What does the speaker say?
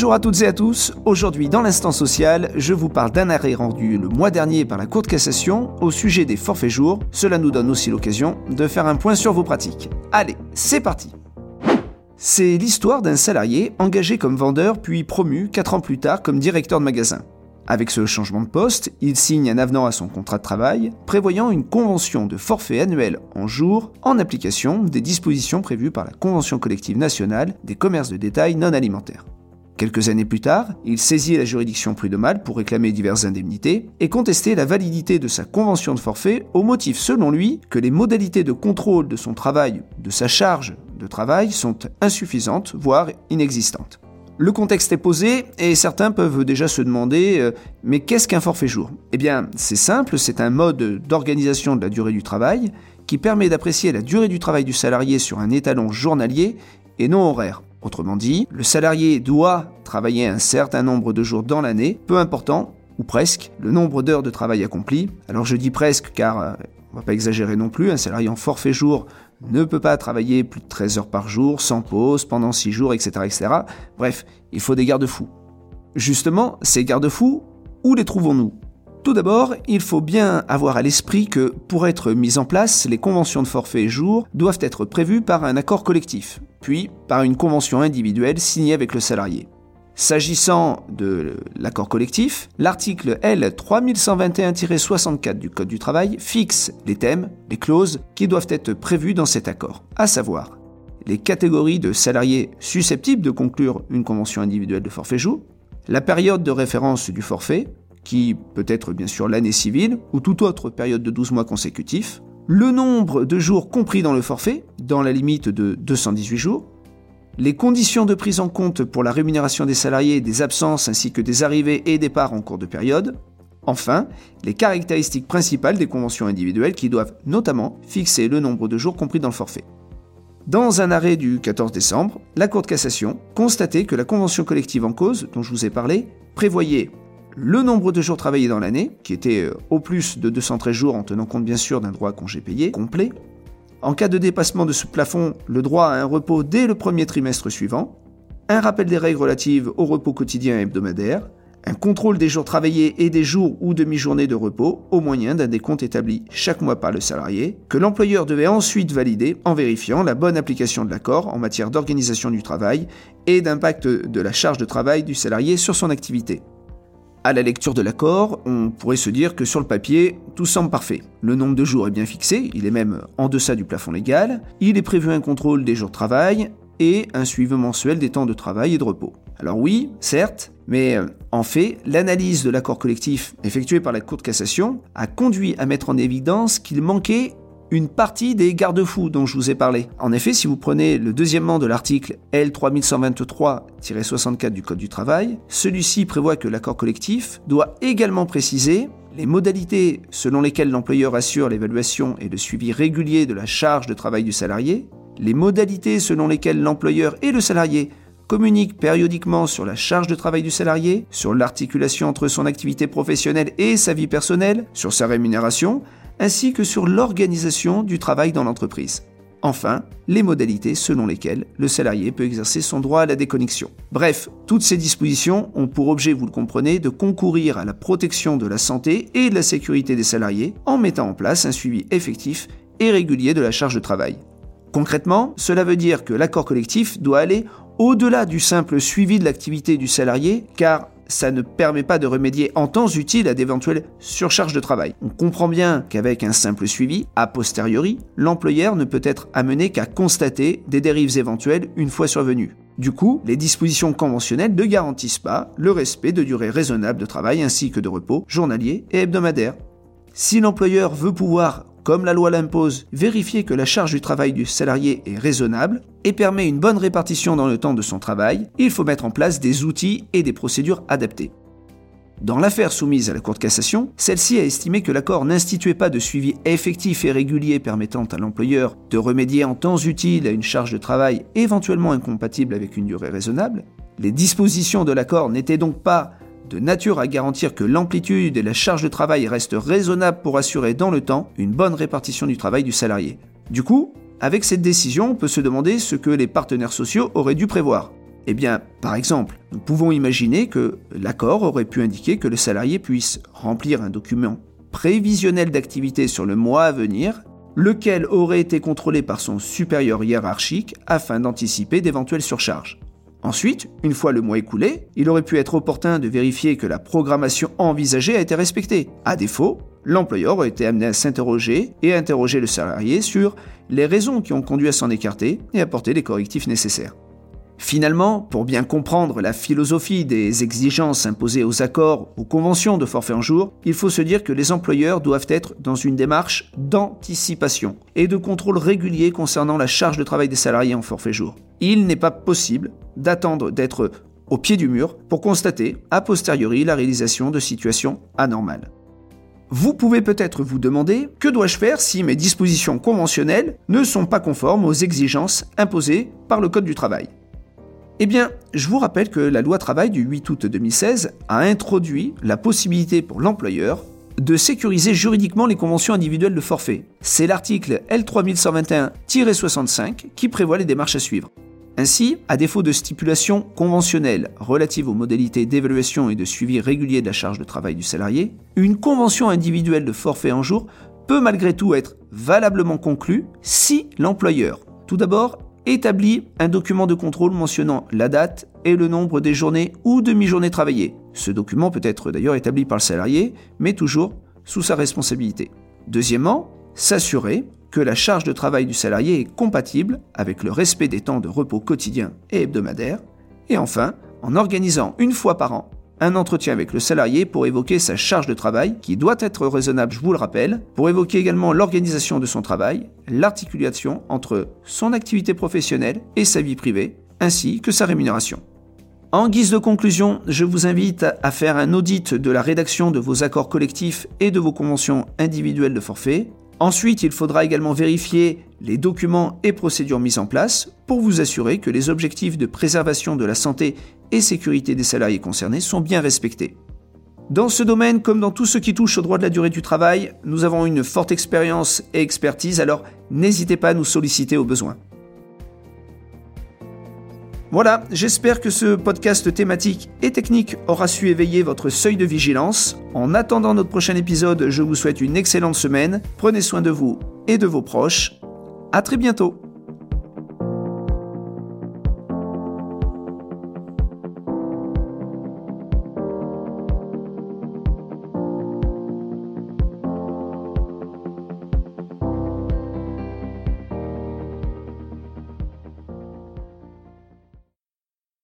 Bonjour à toutes et à tous. Aujourd'hui, dans l'instant social, je vous parle d'un arrêt rendu le mois dernier par la Cour de cassation au sujet des forfaits jours. Cela nous donne aussi l'occasion de faire un point sur vos pratiques. Allez, c'est parti. C'est l'histoire d'un salarié engagé comme vendeur puis promu 4 ans plus tard comme directeur de magasin. Avec ce changement de poste, il signe un avenant à son contrat de travail prévoyant une convention de forfait annuel en jours en application des dispositions prévues par la Convention collective nationale des commerces de détail non alimentaires. Quelques années plus tard, il saisit la juridiction prud'homale pour réclamer diverses indemnités et contester la validité de sa convention de forfait au motif, selon lui, que les modalités de contrôle de son travail, de sa charge de travail sont insuffisantes, voire inexistantes. Le contexte est posé et certains peuvent déjà se demander euh, mais qu'est-ce qu'un forfait jour? Eh bien, c'est simple, c'est un mode d'organisation de la durée du travail qui permet d'apprécier la durée du travail du salarié sur un étalon journalier et non horaire. Autrement dit, le salarié doit travailler un certain nombre de jours dans l'année, peu important, ou presque, le nombre d'heures de travail accompli. Alors je dis presque car euh, on va pas exagérer non plus, un salarié en forfait jour ne peut pas travailler plus de 13 heures par jour, sans pause, pendant 6 jours, etc. etc. Bref, il faut des garde-fous. Justement, ces garde-fous, où les trouvons-nous? Tout d'abord, il faut bien avoir à l'esprit que pour être mises en place, les conventions de forfait et jour doivent être prévues par un accord collectif, puis par une convention individuelle signée avec le salarié. S'agissant de l'accord collectif, l'article L 3121-64 du Code du travail fixe les thèmes, les clauses qui doivent être prévues dans cet accord, à savoir les catégories de salariés susceptibles de conclure une convention individuelle de forfait jour, la période de référence du forfait, qui peut être bien sûr l'année civile ou toute autre période de 12 mois consécutifs, le nombre de jours compris dans le forfait, dans la limite de 218 jours, les conditions de prise en compte pour la rémunération des salariés, des absences ainsi que des arrivées et départs en cours de période. Enfin, les caractéristiques principales des conventions individuelles qui doivent notamment fixer le nombre de jours compris dans le forfait. Dans un arrêt du 14 décembre, la Cour de cassation constatait que la convention collective en cause, dont je vous ai parlé, prévoyait le nombre de jours travaillés dans l'année, qui était euh, au plus de 213 jours en tenant compte bien sûr d'un droit à congé payé complet, en cas de dépassement de ce plafond, le droit à un repos dès le premier trimestre suivant, un rappel des règles relatives au repos quotidien et hebdomadaire, un contrôle des jours travaillés et des jours ou demi-journées de repos au moyen d'un décompte établi chaque mois par le salarié, que l'employeur devait ensuite valider en vérifiant la bonne application de l'accord en matière d'organisation du travail et d'impact de la charge de travail du salarié sur son activité. À la lecture de l'accord, on pourrait se dire que sur le papier, tout semble parfait. Le nombre de jours est bien fixé, il est même en deçà du plafond légal, il est prévu un contrôle des jours de travail et un suivi mensuel des temps de travail et de repos. Alors oui, certes, mais euh, en fait, l'analyse de l'accord collectif effectuée par la Cour de cassation a conduit à mettre en évidence qu'il manquait une partie des garde-fous dont je vous ai parlé. En effet, si vous prenez le deuxièmement de l'article L3123-64 du Code du travail, celui-ci prévoit que l'accord collectif doit également préciser les modalités selon lesquelles l'employeur assure l'évaluation et le suivi régulier de la charge de travail du salarié, les modalités selon lesquelles l'employeur et le salarié communiquent périodiquement sur la charge de travail du salarié, sur l'articulation entre son activité professionnelle et sa vie personnelle, sur sa rémunération, ainsi que sur l'organisation du travail dans l'entreprise. Enfin, les modalités selon lesquelles le salarié peut exercer son droit à la déconnexion. Bref, toutes ces dispositions ont pour objet, vous le comprenez, de concourir à la protection de la santé et de la sécurité des salariés en mettant en place un suivi effectif et régulier de la charge de travail. Concrètement, cela veut dire que l'accord collectif doit aller au-delà du simple suivi de l'activité du salarié, car ça ne permet pas de remédier en temps utile à d'éventuelles surcharges de travail. On comprend bien qu'avec un simple suivi, a posteriori, l'employeur ne peut être amené qu'à constater des dérives éventuelles une fois survenues. Du coup, les dispositions conventionnelles ne garantissent pas le respect de durée raisonnable de travail ainsi que de repos journalier et hebdomadaire. Si l'employeur veut pouvoir comme la loi l'impose, vérifier que la charge du travail du salarié est raisonnable et permet une bonne répartition dans le temps de son travail, il faut mettre en place des outils et des procédures adaptées. Dans l'affaire soumise à la Cour de cassation, celle-ci a estimé que l'accord n'instituait pas de suivi effectif et régulier permettant à l'employeur de remédier en temps utile à une charge de travail éventuellement incompatible avec une durée raisonnable. Les dispositions de l'accord n'étaient donc pas de nature à garantir que l'amplitude et la charge de travail restent raisonnables pour assurer dans le temps une bonne répartition du travail du salarié. Du coup, avec cette décision, on peut se demander ce que les partenaires sociaux auraient dû prévoir. Eh bien, par exemple, nous pouvons imaginer que l'accord aurait pu indiquer que le salarié puisse remplir un document prévisionnel d'activité sur le mois à venir, lequel aurait été contrôlé par son supérieur hiérarchique afin d'anticiper d'éventuelles surcharges. Ensuite, une fois le mois écoulé, il aurait pu être opportun de vérifier que la programmation envisagée a été respectée. À défaut, l'employeur aurait été amené à s'interroger et à interroger le salarié sur les raisons qui ont conduit à s'en écarter et apporter les correctifs nécessaires. Finalement, pour bien comprendre la philosophie des exigences imposées aux accords, aux conventions de forfait en jour, il faut se dire que les employeurs doivent être dans une démarche d'anticipation et de contrôle régulier concernant la charge de travail des salariés en forfait jour. Il n'est pas possible d'attendre d'être au pied du mur pour constater a posteriori la réalisation de situations anormales. Vous pouvez peut-être vous demander que dois-je faire si mes dispositions conventionnelles ne sont pas conformes aux exigences imposées par le Code du travail? Eh bien, je vous rappelle que la loi travail du 8 août 2016 a introduit la possibilité pour l'employeur de sécuriser juridiquement les conventions individuelles de forfait. C'est l'article L3121-65 qui prévoit les démarches à suivre. Ainsi, à défaut de stipulations conventionnelles relatives aux modalités d'évaluation et de suivi régulier de la charge de travail du salarié, une convention individuelle de forfait en jour peut malgré tout être valablement conclue si l'employeur, tout d'abord, établit un document de contrôle mentionnant la date et le nombre des journées ou demi-journées travaillées. Ce document peut être d'ailleurs établi par le salarié, mais toujours sous sa responsabilité. Deuxièmement, s'assurer que la charge de travail du salarié est compatible avec le respect des temps de repos quotidiens et hebdomadaires. Et enfin, en organisant une fois par an un entretien avec le salarié pour évoquer sa charge de travail, qui doit être raisonnable, je vous le rappelle, pour évoquer également l'organisation de son travail, l'articulation entre son activité professionnelle et sa vie privée, ainsi que sa rémunération. En guise de conclusion, je vous invite à faire un audit de la rédaction de vos accords collectifs et de vos conventions individuelles de forfait. Ensuite, il faudra également vérifier les documents et procédures mis en place pour vous assurer que les objectifs de préservation de la santé et sécurité des salariés concernés sont bien respectés. Dans ce domaine, comme dans tout ce qui touche au droit de la durée du travail, nous avons une forte expérience et expertise, alors n'hésitez pas à nous solliciter au besoin. Voilà, j'espère que ce podcast thématique et technique aura su éveiller votre seuil de vigilance. En attendant notre prochain épisode, je vous souhaite une excellente semaine. Prenez soin de vous et de vos proches. À très bientôt.